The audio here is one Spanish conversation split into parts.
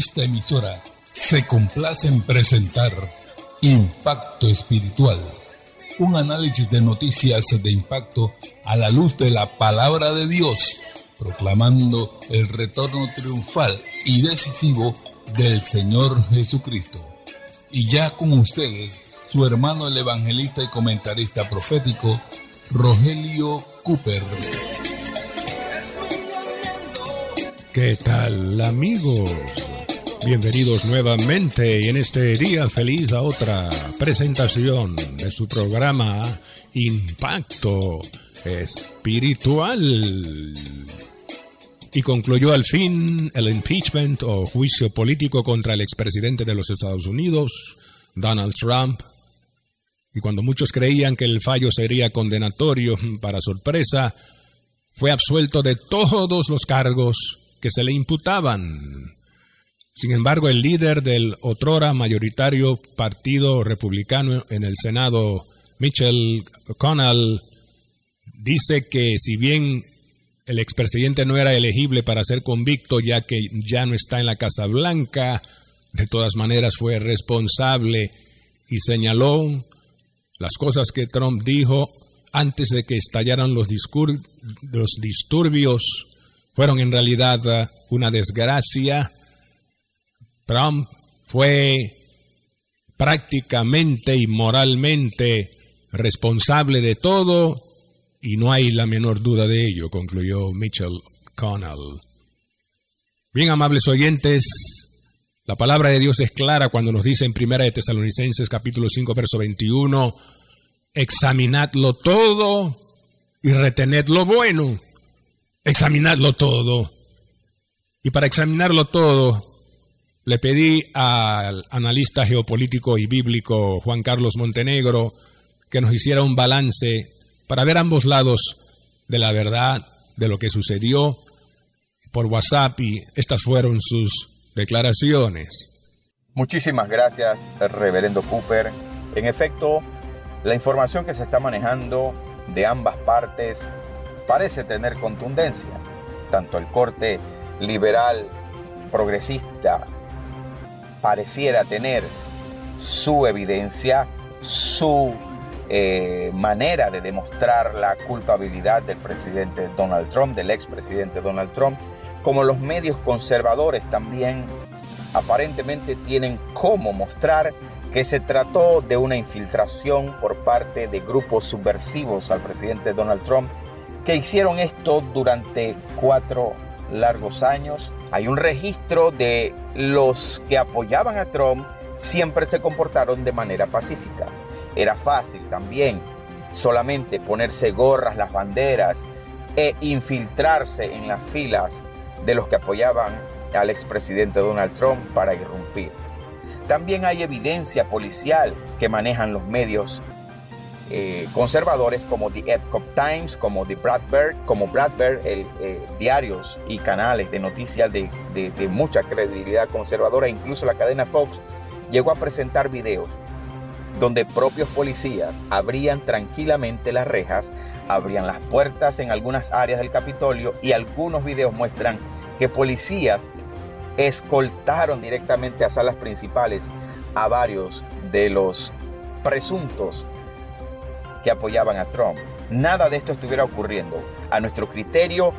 Esta emisora se complace en presentar Impacto Espiritual, un análisis de noticias de impacto a la luz de la palabra de Dios, proclamando el retorno triunfal y decisivo del Señor Jesucristo. Y ya con ustedes, su hermano el evangelista y comentarista profético, Rogelio Cooper. ¿Qué tal amigos? Bienvenidos nuevamente y en este día feliz a otra presentación de su programa Impacto Espiritual. Y concluyó al fin el impeachment o juicio político contra el expresidente de los Estados Unidos, Donald Trump. Y cuando muchos creían que el fallo sería condenatorio, para sorpresa, fue absuelto de todos los cargos que se le imputaban. Sin embargo, el líder del otrora mayoritario Partido Republicano en el Senado, Mitchell Connell, dice que si bien el expresidente no era elegible para ser convicto ya que ya no está en la Casa Blanca, de todas maneras fue responsable y señaló las cosas que Trump dijo antes de que estallaran los, los disturbios fueron en realidad uh, una desgracia. Trump fue prácticamente y moralmente responsable de todo y no hay la menor duda de ello, concluyó Mitchell Connell. Bien, amables oyentes, la palabra de Dios es clara cuando nos dice en Primera de Tesalonicenses capítulo 5 verso 21, examinadlo todo y retened lo bueno examinarlo todo. Y para examinarlo todo, le pedí al analista geopolítico y bíblico Juan Carlos Montenegro que nos hiciera un balance para ver ambos lados de la verdad, de lo que sucedió por WhatsApp y estas fueron sus declaraciones. Muchísimas gracias, reverendo Cooper. En efecto, la información que se está manejando de ambas partes parece tener contundencia. Tanto el corte liberal progresista pareciera tener su evidencia, su eh, manera de demostrar la culpabilidad del presidente Donald Trump, del expresidente Donald Trump, como los medios conservadores también aparentemente tienen cómo mostrar que se trató de una infiltración por parte de grupos subversivos al presidente Donald Trump que hicieron esto durante cuatro largos años. Hay un registro de los que apoyaban a Trump siempre se comportaron de manera pacífica. Era fácil también solamente ponerse gorras, las banderas e infiltrarse en las filas de los que apoyaban al expresidente Donald Trump para irrumpir. También hay evidencia policial que manejan los medios eh, conservadores como The Epcot Times, como The Bradbury, como Bradbury, el, eh, diarios y canales de noticias de, de, mucha credibilidad conservadora, incluso la cadena Fox llegó a presentar videos donde propios policías abrían tranquilamente las rejas, abrían las puertas en algunas áreas del Capitolio y algunos videos muestran que policías escoltaron directamente a salas principales a varios de los presuntos que apoyaban a Trump. Nada de esto estuviera ocurriendo. A nuestro criterio,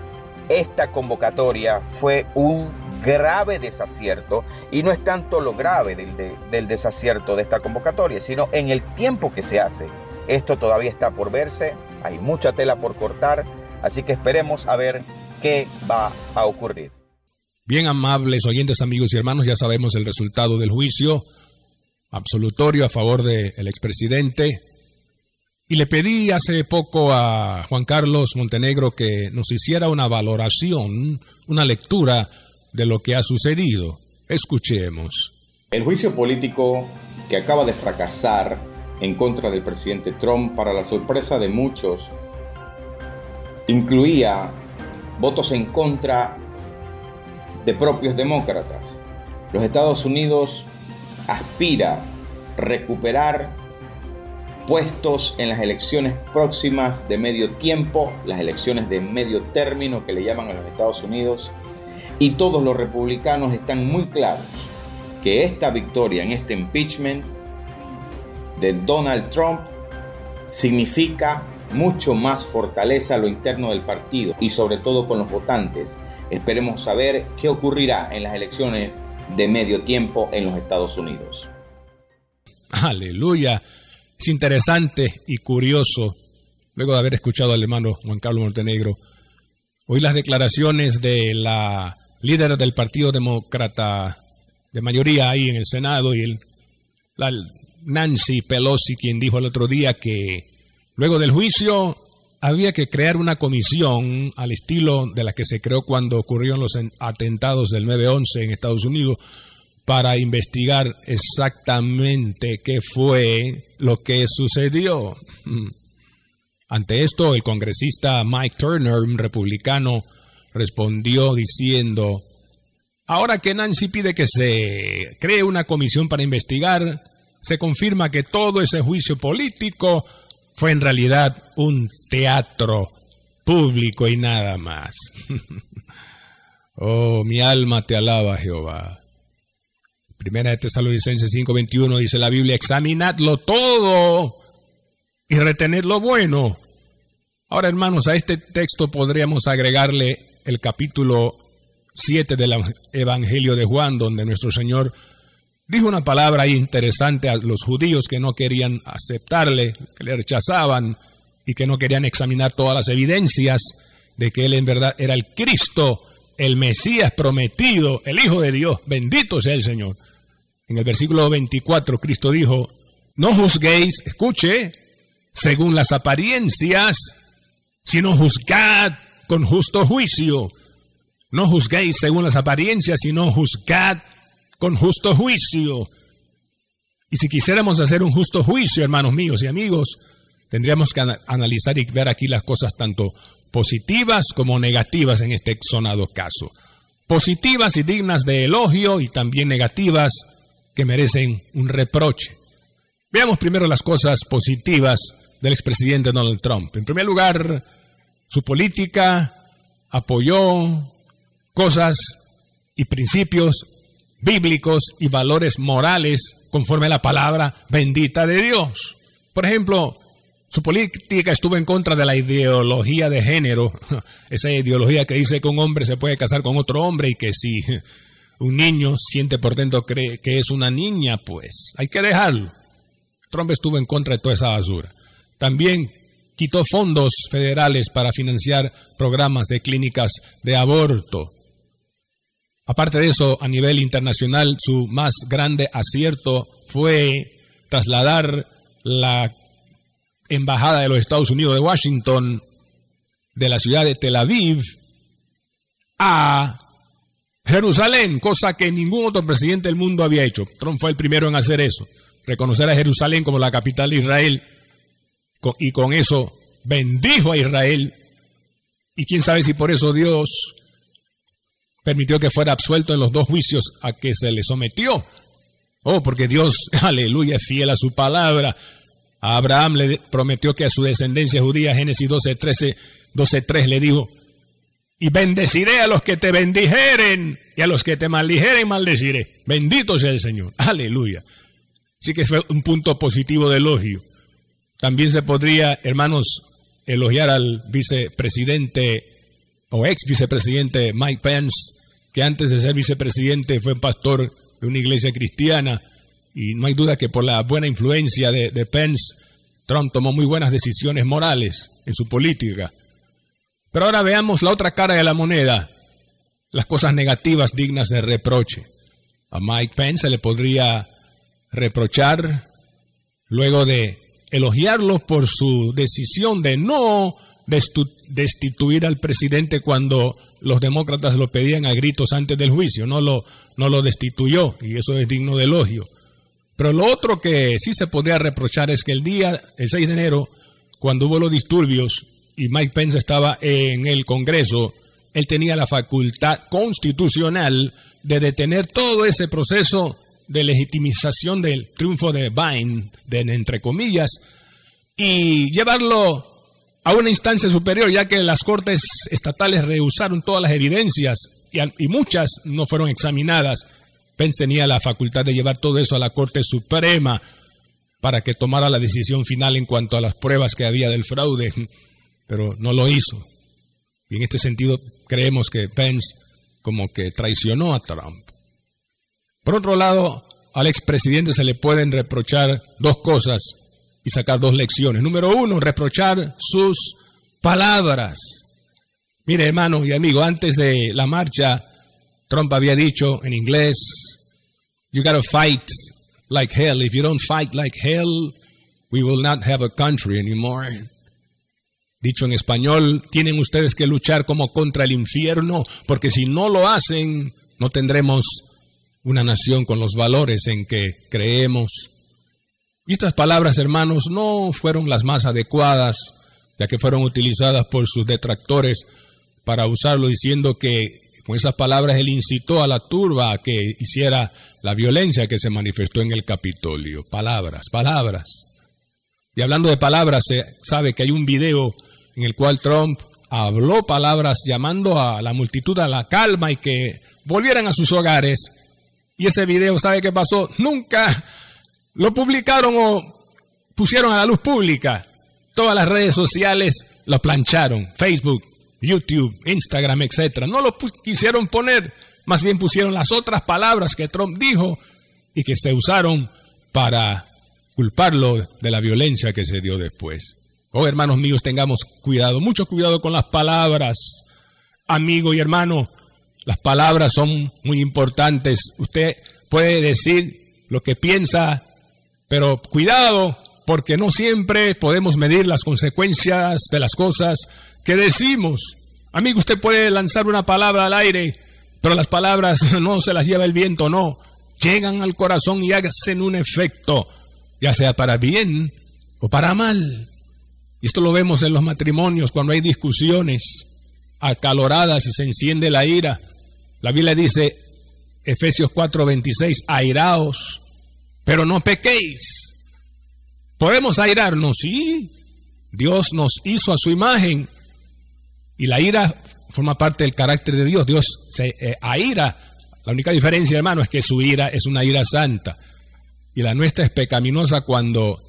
esta convocatoria fue un grave desacierto y no es tanto lo grave del, desacierto de esta convocatoria, sino en el tiempo que se hace. Esto todavía está por verse, hay mucha tela por cortar, así que esperemos a ver qué va a ocurrir. Bien amables oyentes, amigos y hermanos, ya sabemos el resultado del juicio absolutorio a favor del expresidente y le pedí hace poco a Juan Carlos Montenegro que nos hiciera una valoración, una lectura de lo que ha sucedido. Escuchemos. El juicio político que acaba de fracasar en contra del presidente Trump, para la sorpresa de muchos, incluía votos en contra de propios demócratas. Los Estados Unidos aspira recuperar puestos en las elecciones próximas de medio tiempo, las elecciones de medio término que le llaman a los Estados Unidos, Y todos los republicanos están muy claros que esta victoria en este impeachment de Donald Trump significa mucho más fortaleza a lo interno del partido y sobre todo con los votantes. Esperemos saber qué ocurrirá en las elecciones de medio tiempo en los Estados Unidos. Aleluya. Es interesante y curioso, luego de haber escuchado al hermano Juan Carlos Montenegro, hoy las declaraciones de la líder del Partido Demócrata de mayoría ahí en el Senado y el, la Nancy Pelosi, quien dijo el otro día que luego del juicio había que crear una comisión al estilo de la que se creó cuando ocurrieron los atentados del 9-11 en Estados Unidos para investigar exactamente qué fue lo que sucedió. Mm. Ante esto, el congresista Mike Turner, un republicano, respondió diciendo, ahora que Nancy pide que se cree una comisión para investigar, se confirma que todo ese juicio político fue en realidad un teatro público y nada más. oh, mi alma te alaba, Jehová. Primera de Tesalonicenses 5:21 dice la Biblia, examinadlo todo y retened lo bueno. Ahora, hermanos, a este texto podríamos agregarle el capítulo 7 del Evangelio de Juan, donde nuestro Señor dijo una palabra interesante a los judíos que no querían aceptarle, que le rechazaban y que no querían examinar todas las evidencias de que él en verdad era el Cristo, el Mesías prometido, el Hijo de Dios. Bendito sea el Señor. En el versículo 24 Cristo dijo, no juzguéis, escuche, según las apariencias, sino juzgad con justo juicio. No juzguéis según las apariencias, sino juzgad con justo juicio. Y si quisiéramos hacer un justo juicio, hermanos míos y amigos, tendríamos que analizar y ver aquí las cosas tanto positivas como negativas en este sonado caso. Positivas y dignas de elogio y también negativas que merecen un reproche. Veamos primero las cosas positivas del expresidente Donald Trump. En primer lugar, su política apoyó cosas y principios bíblicos y valores morales conforme a la palabra bendita de Dios. Por ejemplo, su política estuvo en contra de la ideología de género, esa ideología que dice que un hombre se puede casar con otro hombre y que si un niño siente por dentro que es una niña, pues hay que dejarlo. Trump estuvo en contra de toda esa basura. También quitó fondos federales para financiar programas de clínicas de aborto. Aparte de eso, a nivel internacional, su más grande acierto fue trasladar la embajada de los Estados Unidos de Washington de la ciudad de Tel Aviv a Jerusalén, cosa que ningún otro presidente del mundo había hecho. Trump fue el primero en hacer eso, reconocer a Jerusalén como la capital de Israel y con eso bendijo a Israel. Y quién sabe si por eso Dios permitió que fuera absuelto en los dos juicios a que se le sometió. Oh, porque Dios, aleluya, es fiel a su palabra. A Abraham le prometió que a su descendencia judía, Génesis 12, 13, 12, 3 le dijo, y bendeciré a los que te bendijeren y a los que te maldijeren maldeciré. Bendito sea el Señor. Aleluya. Así que fue un punto positivo de elogio. También se podría, hermanos, elogiar al vicepresidente o ex vicepresidente Mike Pence, que antes de ser vicepresidente fue pastor de una iglesia cristiana, y no hay duda que por la buena influencia de, de Pence, Trump tomó muy buenas decisiones morales en su política. Pero ahora veamos la otra cara de la moneda, las cosas negativas dignas de reproche. A Mike Pence se le podría reprochar, luego de elogiarlo por su decisión de no destituir al presidente cuando los demócratas lo pedían a gritos antes del juicio, no lo, no lo destituyó y eso es digno de elogio. Pero lo otro que sí se podría reprochar es que el día, el 6 de enero, cuando hubo los disturbios y Mike Pence estaba en el Congreso, él tenía la facultad constitucional de detener todo ese proceso de legitimización del triunfo de Biden, de, entre comillas, y llevarlo a una instancia superior, ya que las cortes estatales rehusaron todas las evidencias y, muchas no fueron examinadas. Pence tenía la facultad de llevar todo eso a la Corte Suprema para que tomara la decisión final en cuanto a las pruebas que había del fraude, pero no lo hizo. Y en este sentido creemos que Pence como que traicionó a Trump. Por otro lado, al expresidente se le pueden reprochar dos cosas y sacar dos lecciones. Número uno, reprochar sus palabras. Mire, hermano y amigo, antes de la marcha, Trump había dicho en inglés, you gotta fight like hell. If you don't fight like hell, we will not have a country anymore. Dicho en español, tienen ustedes que luchar como contra el infierno, porque si no lo hacen, no tendremos una nación con los valores en que creemos. Y estas palabras, hermanos, no fueron las más adecuadas, ya que fueron utilizadas por sus detractores para usarlo diciendo que con esas palabras él incitó a la turba a que hiciera la violencia que se manifestó en el Capitolio. Palabras, palabras. Y hablando de palabras, se sabe que hay un video en el cual Trump habló palabras llamando a la multitud a la calma y que volvieran a sus hogares. Y ese video, ¿sabe qué pasó? Nunca lo publicaron o pusieron a la luz pública. Todas las redes sociales lo plancharon. Facebook, YouTube, Instagram, etc. No lo quisieron poner, más bien pusieron las otras palabras que Trump dijo y que se usaron para culparlo de la violencia que se dio después. Oh, hermanos míos, tengamos cuidado, mucho cuidado con las palabras. Amigo y hermano, las palabras son muy importantes. Usted puede decir lo que piensa, pero cuidado, porque no siempre podemos medir las consecuencias de las cosas que decimos. Amigo, usted puede lanzar una palabra al aire, pero las palabras no se las lleva el viento, no. Llegan al corazón y hacen un efecto, ya sea para bien o para mal. Y esto lo vemos en los matrimonios, cuando hay discusiones acaloradas y se enciende la ira. La Biblia dice, Efesios 4:26, airaos, pero no pequéis. Podemos airarnos, sí. Dios nos hizo a su imagen y la ira forma parte del carácter de Dios. Dios se eh, aira. La única diferencia, hermano, es que su ira es una ira santa y la nuestra es pecaminosa cuando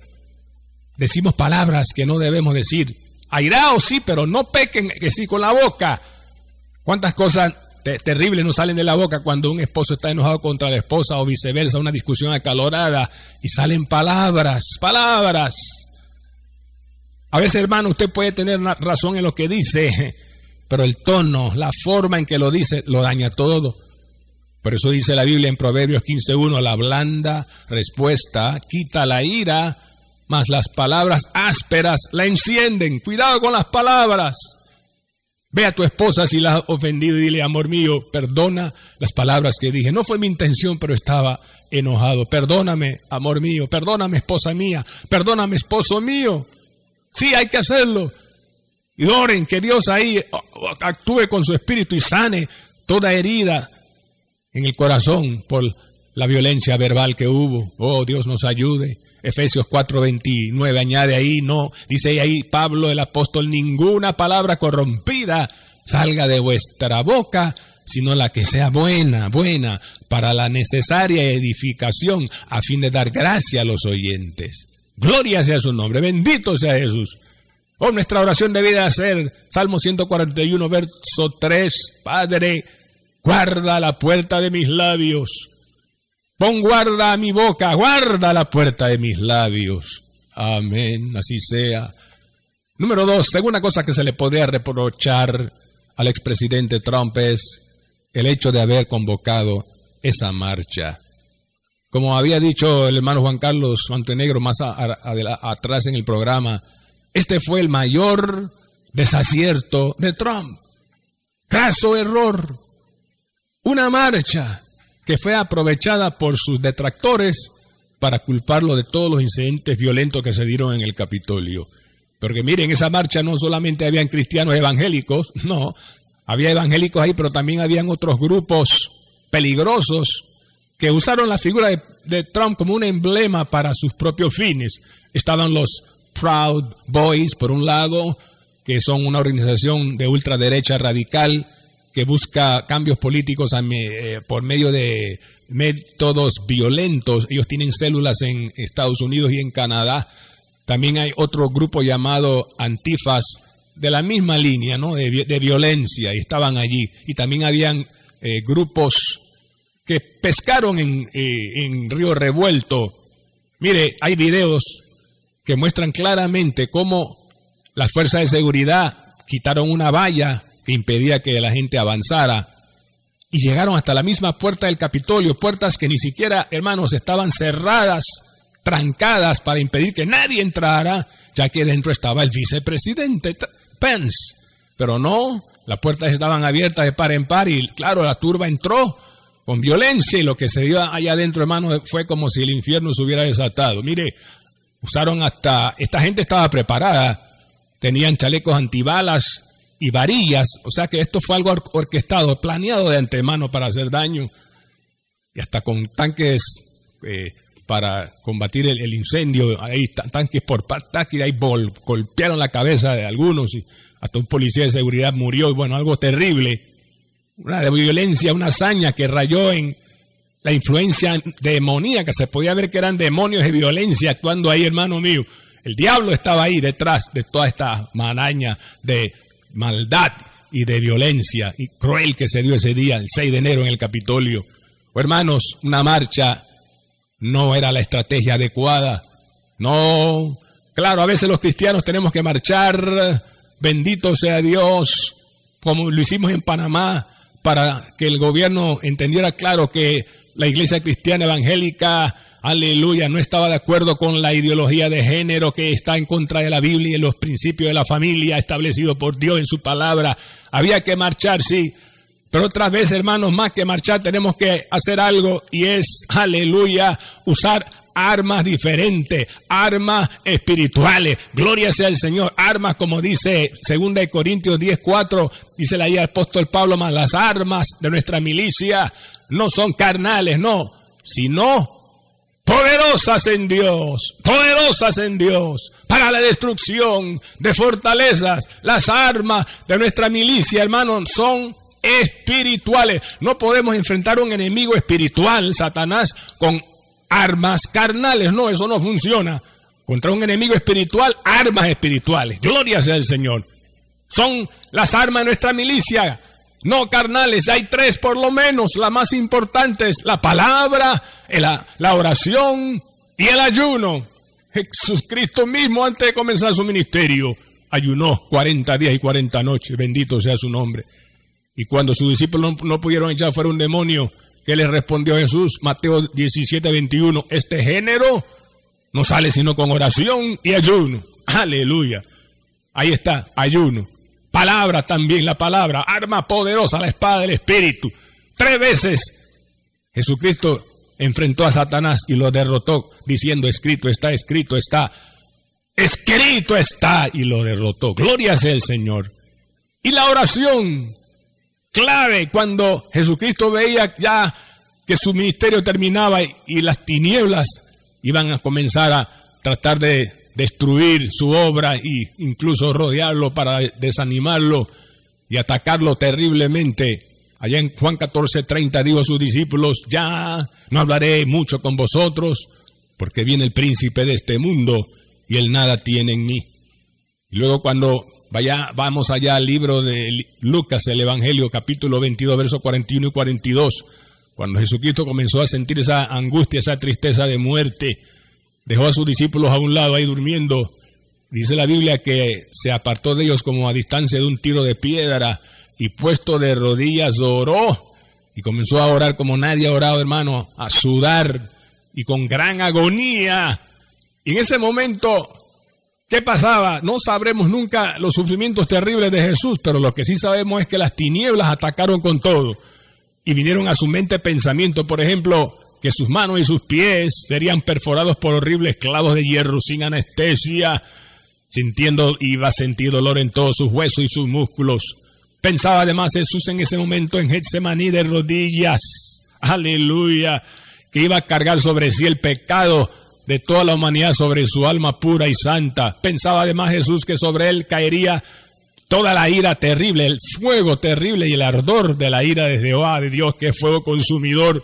decimos palabras que no debemos decir. Airaos sí, pero no pequen que sí con la boca. ¿Cuántas cosas terribles nos salen de la boca cuando un esposo está enojado contra la esposa o viceversa, una discusión acalorada y salen palabras, palabras? A veces, hermano, usted puede tener razón en lo que dice, pero el tono, la forma en que lo dice, lo daña todo. Por eso dice la Biblia en Proverbios 15.1, la blanda respuesta quita la ira, mas las palabras ásperas la encienden. Cuidado con las palabras. Ve a tu esposa si la has ofendido y dile, amor mío, perdona las palabras que dije. No fue mi intención, pero estaba enojado. Perdóname, amor mío. Perdóname, esposa mía. Perdóname, esposo mío. Sí, hay que hacerlo. Y oren que Dios ahí actúe con su espíritu y sane toda herida en el corazón por la violencia verbal que hubo. Oh, Dios nos ayude. Efesios 4:29 añade ahí, no, dice ahí Pablo el apóstol, ninguna palabra corrompida salga de vuestra boca, sino la que sea buena, buena, para la necesaria edificación, a fin de dar gracia a los oyentes. Gloria sea su nombre, bendito sea Jesús. Oh, nuestra oración debe ser Salmo 141, verso 3. Padre, guarda la puerta de mis labios. Pon guarda a mi boca, guarda la puerta de mis labios. Amén, así sea. Número dos, segunda cosa que se le podría reprochar al expresidente Trump es el hecho de haber convocado esa marcha. Como había dicho el hermano Juan Carlos Montenegro más atrás en el programa, este fue el mayor desacierto de Trump. Caso error. Una marcha que fue aprovechada por sus detractores para culparlo de todos los incidentes violentos que se dieron en el Capitolio. Porque miren, esa marcha no solamente habían cristianos evangélicos, no, había evangélicos ahí, pero también habían otros grupos peligrosos que usaron la figura de, Trump como un emblema para sus propios fines. Estaban los Proud Boys por un lado, que son una organización de ultraderecha radical que busca cambios políticos eh, por medio de métodos violentos. Ellos tienen células en Estados Unidos y en Canadá. También hay otro grupo llamado Antifas de la misma línea, ¿no? De, violencia y estaban allí. Y también habían eh, grupos que pescaron en, eh, en Río Revuelto. Mire, hay videos que muestran claramente cómo las fuerzas de seguridad quitaron una valla que impedía que la gente avanzara y llegaron hasta la misma puerta del Capitolio, puertas que ni siquiera, hermanos, estaban cerradas, trancadas para impedir que nadie entrara, ya que dentro estaba el vicepresidente Pence. Pero no, las puertas estaban abiertas de par en par y claro, la turba entró con violencia y lo que se dio allá adentro, hermanos, fue como si el infierno se hubiera desatado. Mire, usaron hasta, esta gente estaba preparada, tenían chalecos antibalas y varillas, o sea que esto fue algo orquestado, planeado de antemano para hacer daño, y hasta con tanques eh, para combatir el, incendio, hay tanques por y ahí golpearon la cabeza de algunos, y hasta un policía de seguridad murió, y bueno, algo terrible, una violencia, una hazaña que rayó en la influencia demoníaca, se podía ver que eran demonios de violencia actuando ahí, hermano mío. El diablo estaba ahí detrás de toda esta maraña de maldad y de violencia y cruel que se dio ese día, el 6 de enero en el Capitolio. Oh, hermanos, una marcha no era la estrategia adecuada. No, claro, a veces los cristianos tenemos que marchar, bendito sea Dios, como lo hicimos en Panamá, para que el gobierno entendiera claro que la iglesia cristiana evangélica aleluya, no estaba de acuerdo con la ideología de género que está en contra de la Biblia y los principios de la familia establecidos por Dios en su palabra. Había que marchar, sí. Pero otras veces, hermanos, más que marchar, tenemos que hacer algo y es, aleluya, usar armas diferentes, armas espirituales. Gloria sea el Señor. Armas, como dice 2 Corintios 10:4, dice la el apóstol Pablo, más las armas de nuestra milicia no son carnales, no, sino poderosas en Dios, poderosas en Dios, para la destrucción de fortalezas. Las armas de nuestra milicia, hermanos, son espirituales. No podemos enfrentar un enemigo espiritual, Satanás, con armas carnales. No, eso no funciona. Contra un enemigo espiritual, armas espirituales. Gloria sea el Señor. Son las armas de nuestra milicia no carnales, hay tres por lo menos. La más importante es la palabra, la, la oración y el ayuno. Jesucristo mismo antes de comenzar su ministerio ayunó 40 días y 40 noches, bendito sea su nombre. Y cuando sus discípulos no, pudieron echar fuera un demonio, ¿qué les respondió Jesús? Mateo 17, 21, este género no sale sino con oración y ayuno. Aleluya. Ahí está, ayuno. Palabra también, la palabra, arma poderosa, la espada del Espíritu. Tres veces Jesucristo enfrentó a Satanás y lo derrotó diciendo, escrito está, escrito está, escrito está y lo derrotó. Gloria sea el Señor. Y la oración, clave cuando Jesucristo veía ya que su ministerio terminaba y las tinieblas iban a comenzar a tratar de destruir su obra e incluso rodearlo para desanimarlo y atacarlo terriblemente. Allá en Juan 14, 30 dijo a sus discípulos, ya no hablaré mucho con vosotros, porque viene el príncipe de este mundo y él nada tiene en mí. Y luego cuando vaya, vamos allá al libro de Lucas, el Evangelio, capítulo 22, versos 41 y 42, cuando Jesucristo comenzó a sentir esa angustia, esa tristeza de muerte, dejó a sus discípulos a un lado ahí durmiendo. Dice la Biblia que se apartó de ellos como a distancia de un tiro de piedra y puesto de rodillas oró y comenzó a orar como nadie ha orado, hermano, a sudar y con gran agonía. Y en ese momento, ¿qué pasaba? No sabremos nunca los sufrimientos terribles de Jesús, pero lo que sí sabemos es que las tinieblas atacaron con todo y vinieron a su mente pensamientos, por ejemplo, que sus manos y sus pies serían perforados por horribles clavos de hierro sin anestesia, sintiendo, iba a sentir dolor en todos sus huesos y sus músculos. Pensaba además Jesús en ese momento en Getsemaní de rodillas, aleluya, que iba a cargar sobre sí el pecado de toda la humanidad sobre su alma pura y santa. Pensaba además Jesús que sobre él caería toda la ira terrible, el fuego terrible y el ardor de la ira de Jehová, de Dios, que es fuego consumidor,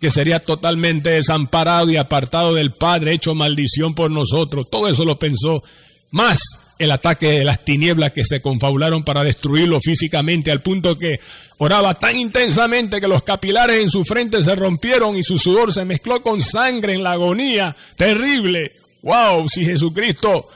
que sería totalmente desamparado y apartado del Padre, hecho maldición por nosotros. Todo eso lo pensó. Más el ataque de las tinieblas que se confabularon para destruirlo físicamente al punto que oraba tan intensamente que los capilares en su frente se rompieron y su sudor se mezcló con sangre en la agonía terrible. ¡Wow! Si Jesucristo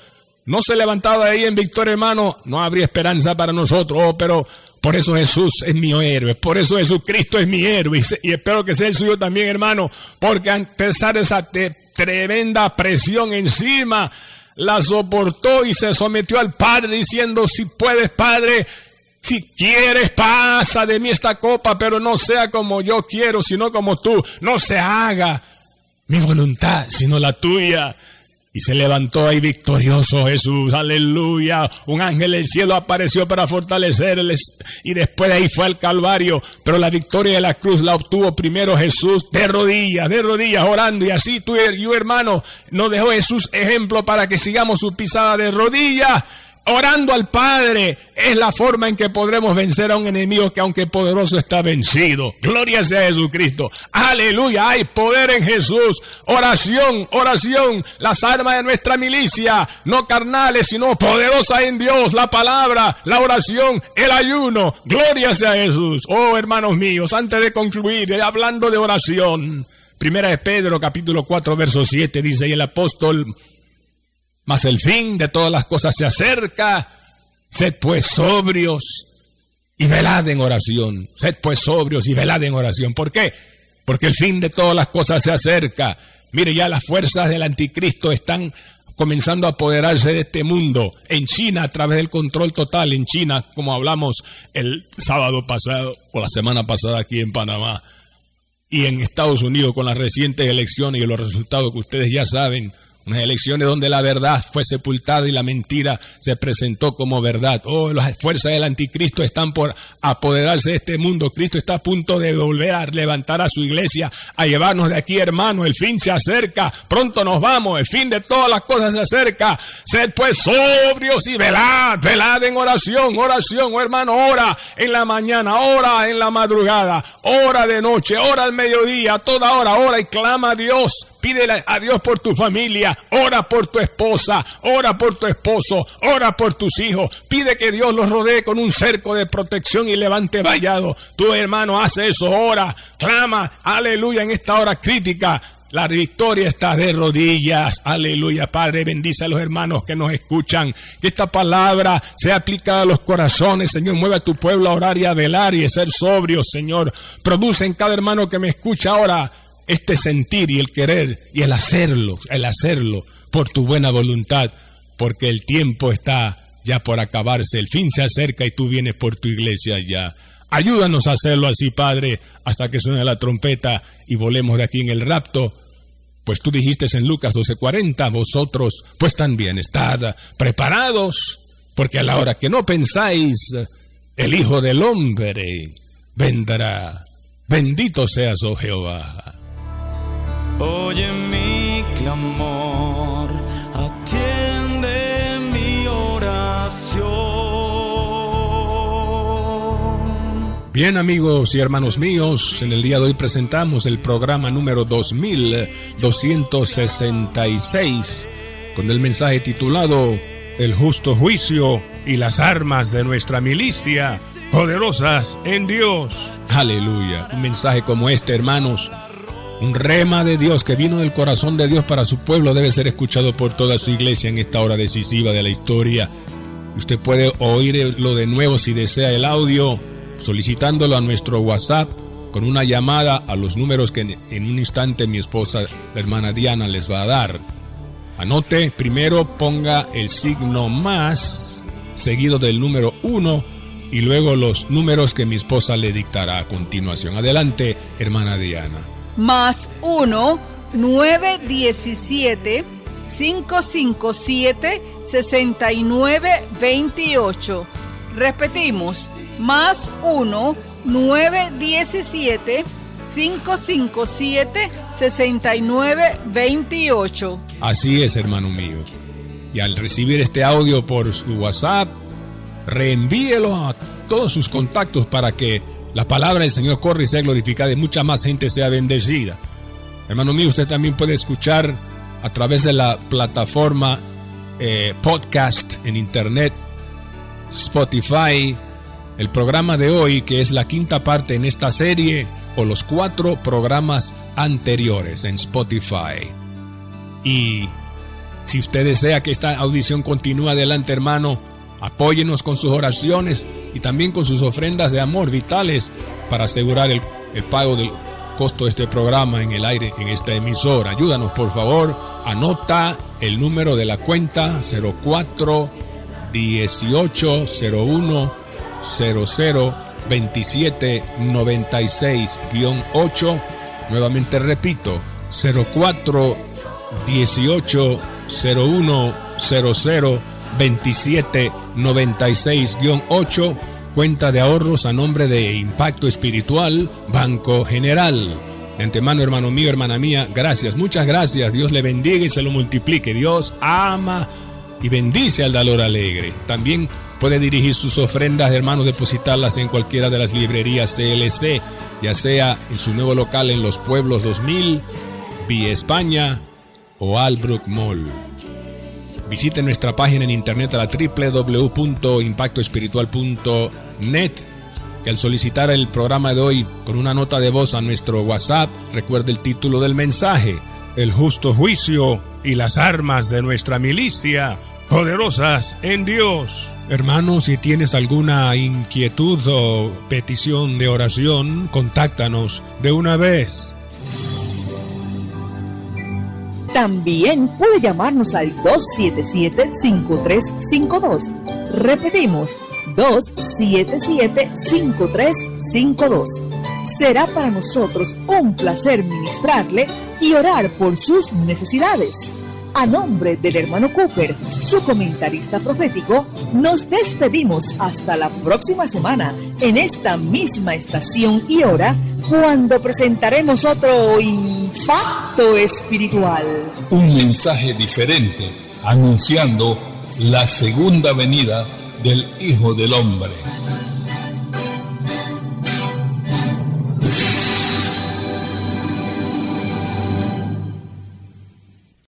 no se levantaba ahí en victoria, hermano, no habría esperanza para nosotros. Oh, pero por eso Jesús es mi héroe, por eso Jesucristo es mi héroe. Y, espero que sea el suyo también, hermano, porque a pesar de esa tremenda presión encima, la soportó y se sometió al Padre diciendo, si puedes, Padre, si quieres, pasa de mí esta copa, pero no sea como yo quiero, sino como tú. No se haga mi voluntad, sino la tuya. Y se levantó ahí victorioso Jesús, aleluya. Un ángel del cielo apareció para fortalecerles y después de ahí fue al Calvario. Pero la victoria de la cruz la obtuvo primero Jesús de rodillas, de rodillas, orando. Y así tú y yo, hermano, nos dejó Jesús ejemplo para que sigamos su pisada de rodillas orando al Padre es la forma en que podremos vencer a un enemigo que aunque poderoso está vencido. Gloria sea Jesucristo. Aleluya. Hay poder en Jesús. Oración, oración. Las armas de nuestra milicia, no carnales, sino poderosas en Dios. La palabra, la oración, el ayuno. Gloria sea Jesús. Oh, hermanos míos, antes de concluir, eh, hablando de oración. Primera de Pedro, capítulo 4, verso 7, dice, y el apóstol mas el fin de todas las cosas se acerca. Sed pues sobrios y velad en oración. Sed pues sobrios y velad en oración. ¿Por qué? Porque el fin de todas las cosas se acerca. Mire, ya las fuerzas del anticristo están comenzando a apoderarse de este mundo. En China, a través del control total, en China, como hablamos el sábado pasado o la semana pasada aquí en Panamá. Y en Estados Unidos con las recientes elecciones y los resultados que ustedes ya saben, unas elecciones donde la verdad fue sepultada y la mentira se presentó como verdad. Oh, las fuerzas del anticristo están por apoderarse de este mundo. Cristo está a punto de volver a levantar a su iglesia, a llevarnos de aquí, hermano. El fin se acerca. Pronto nos vamos. El fin de todas las cosas se acerca. Sed pues sobrios y velad. Velad en oración, oración, oh, hermano. Ora en la mañana, ora en la madrugada, ora de noche, ora al mediodía, toda hora, ora y clama a Dios Pídele a Dios por tu familia, ora por tu esposa, ora por tu esposo, ora por tus hijos. Pide que Dios los rodee con un cerco de protección y levante vallado. Tu hermano hace eso, ora, clama, aleluya, en esta hora crítica. La victoria está de rodillas. Aleluya, Padre. Bendice a los hermanos que nos escuchan. Que esta palabra sea aplicada a los corazones. Señor, mueve a tu pueblo a orar y a velar y a ser sobrios, Señor. Produce en cada hermano que me escucha ahora este sentir y el querer y el hacerlo, el hacerlo por tu buena voluntad, porque el tiempo está ya por acabarse, el fin se acerca y tú vienes por tu iglesia ya. Ayúdanos a hacerlo así, Padre, hasta que suene la trompeta y volemos de aquí en el rapto. Pues tú dijiste en Lucas 12:40, vosotros pues también estad preparados, porque a la hora que no pensáis, el Hijo del Hombre vendrá. Bendito seas, oh Jehová. Oye mi clamor, atiende mi oración. Bien amigos y hermanos míos, en el día de hoy presentamos el programa número 2266 con el mensaje titulado El justo juicio y las armas de nuestra milicia poderosas en Dios. Aleluya. Un mensaje como este, hermanos, un rema de Dios que vino del corazón de Dios para su pueblo debe ser escuchado por toda su iglesia en esta hora decisiva de la historia. Usted puede oírlo de nuevo si desea el audio, solicitándolo a nuestro WhatsApp con una llamada a los números que en un instante mi esposa, la hermana Diana, les va a dar. Anote, primero ponga el signo más seguido del número 1 y luego los números que mi esposa le dictará a continuación. Adelante, hermana Diana más 1 917 557 6928. Repetimos, más 1 917 557 6928. Así es, hermano mío. Y al recibir este audio por su WhatsApp, reenvíelo a todos sus contactos para que la palabra del Señor corre y sea glorificada y mucha más gente sea bendecida. Hermano mío, usted también puede escuchar a través de la plataforma eh, podcast en internet, Spotify, el programa de hoy, que es la quinta parte en esta serie, o los cuatro programas anteriores en Spotify. Y si usted desea que esta audición continúe adelante, hermano, apóyenos con sus oraciones y también con sus ofrendas de amor vitales para asegurar el, el pago del costo de este programa en el aire en esta emisora. Ayúdanos, por favor. Anota el número de la cuenta 04 18 01 00 27 96 8. Nuevamente repito, 04 18 01 00 27 96 8 cuenta de ahorros a nombre de Impacto Espiritual, Banco General. De antemano, hermano mío, hermana mía, gracias, muchas gracias. Dios le bendiga y se lo multiplique. Dios ama y bendice al Dalor Alegre. También puede dirigir sus ofrendas, hermanos, depositarlas en cualquiera de las librerías CLC, ya sea en su nuevo local en Los Pueblos 2000, Vía España o Albrook Mall. Visite nuestra página en internet a la www.impactoespiritual.net y al solicitar el programa de hoy con una nota de voz a nuestro WhatsApp, recuerde el título del mensaje, El justo juicio y las armas de nuestra milicia, poderosas en Dios. Hermano, si tienes alguna inquietud o petición de oración, contáctanos de una vez. También puede llamarnos al 277-5352. Repetimos, 277-5352. Será para nosotros un placer ministrarle y orar por sus necesidades. A nombre del hermano Cooper, su comentarista profético, nos despedimos hasta la próxima semana en esta misma estación y hora cuando presentaremos otro impacto espiritual. Un mensaje diferente anunciando la segunda venida del Hijo del Hombre.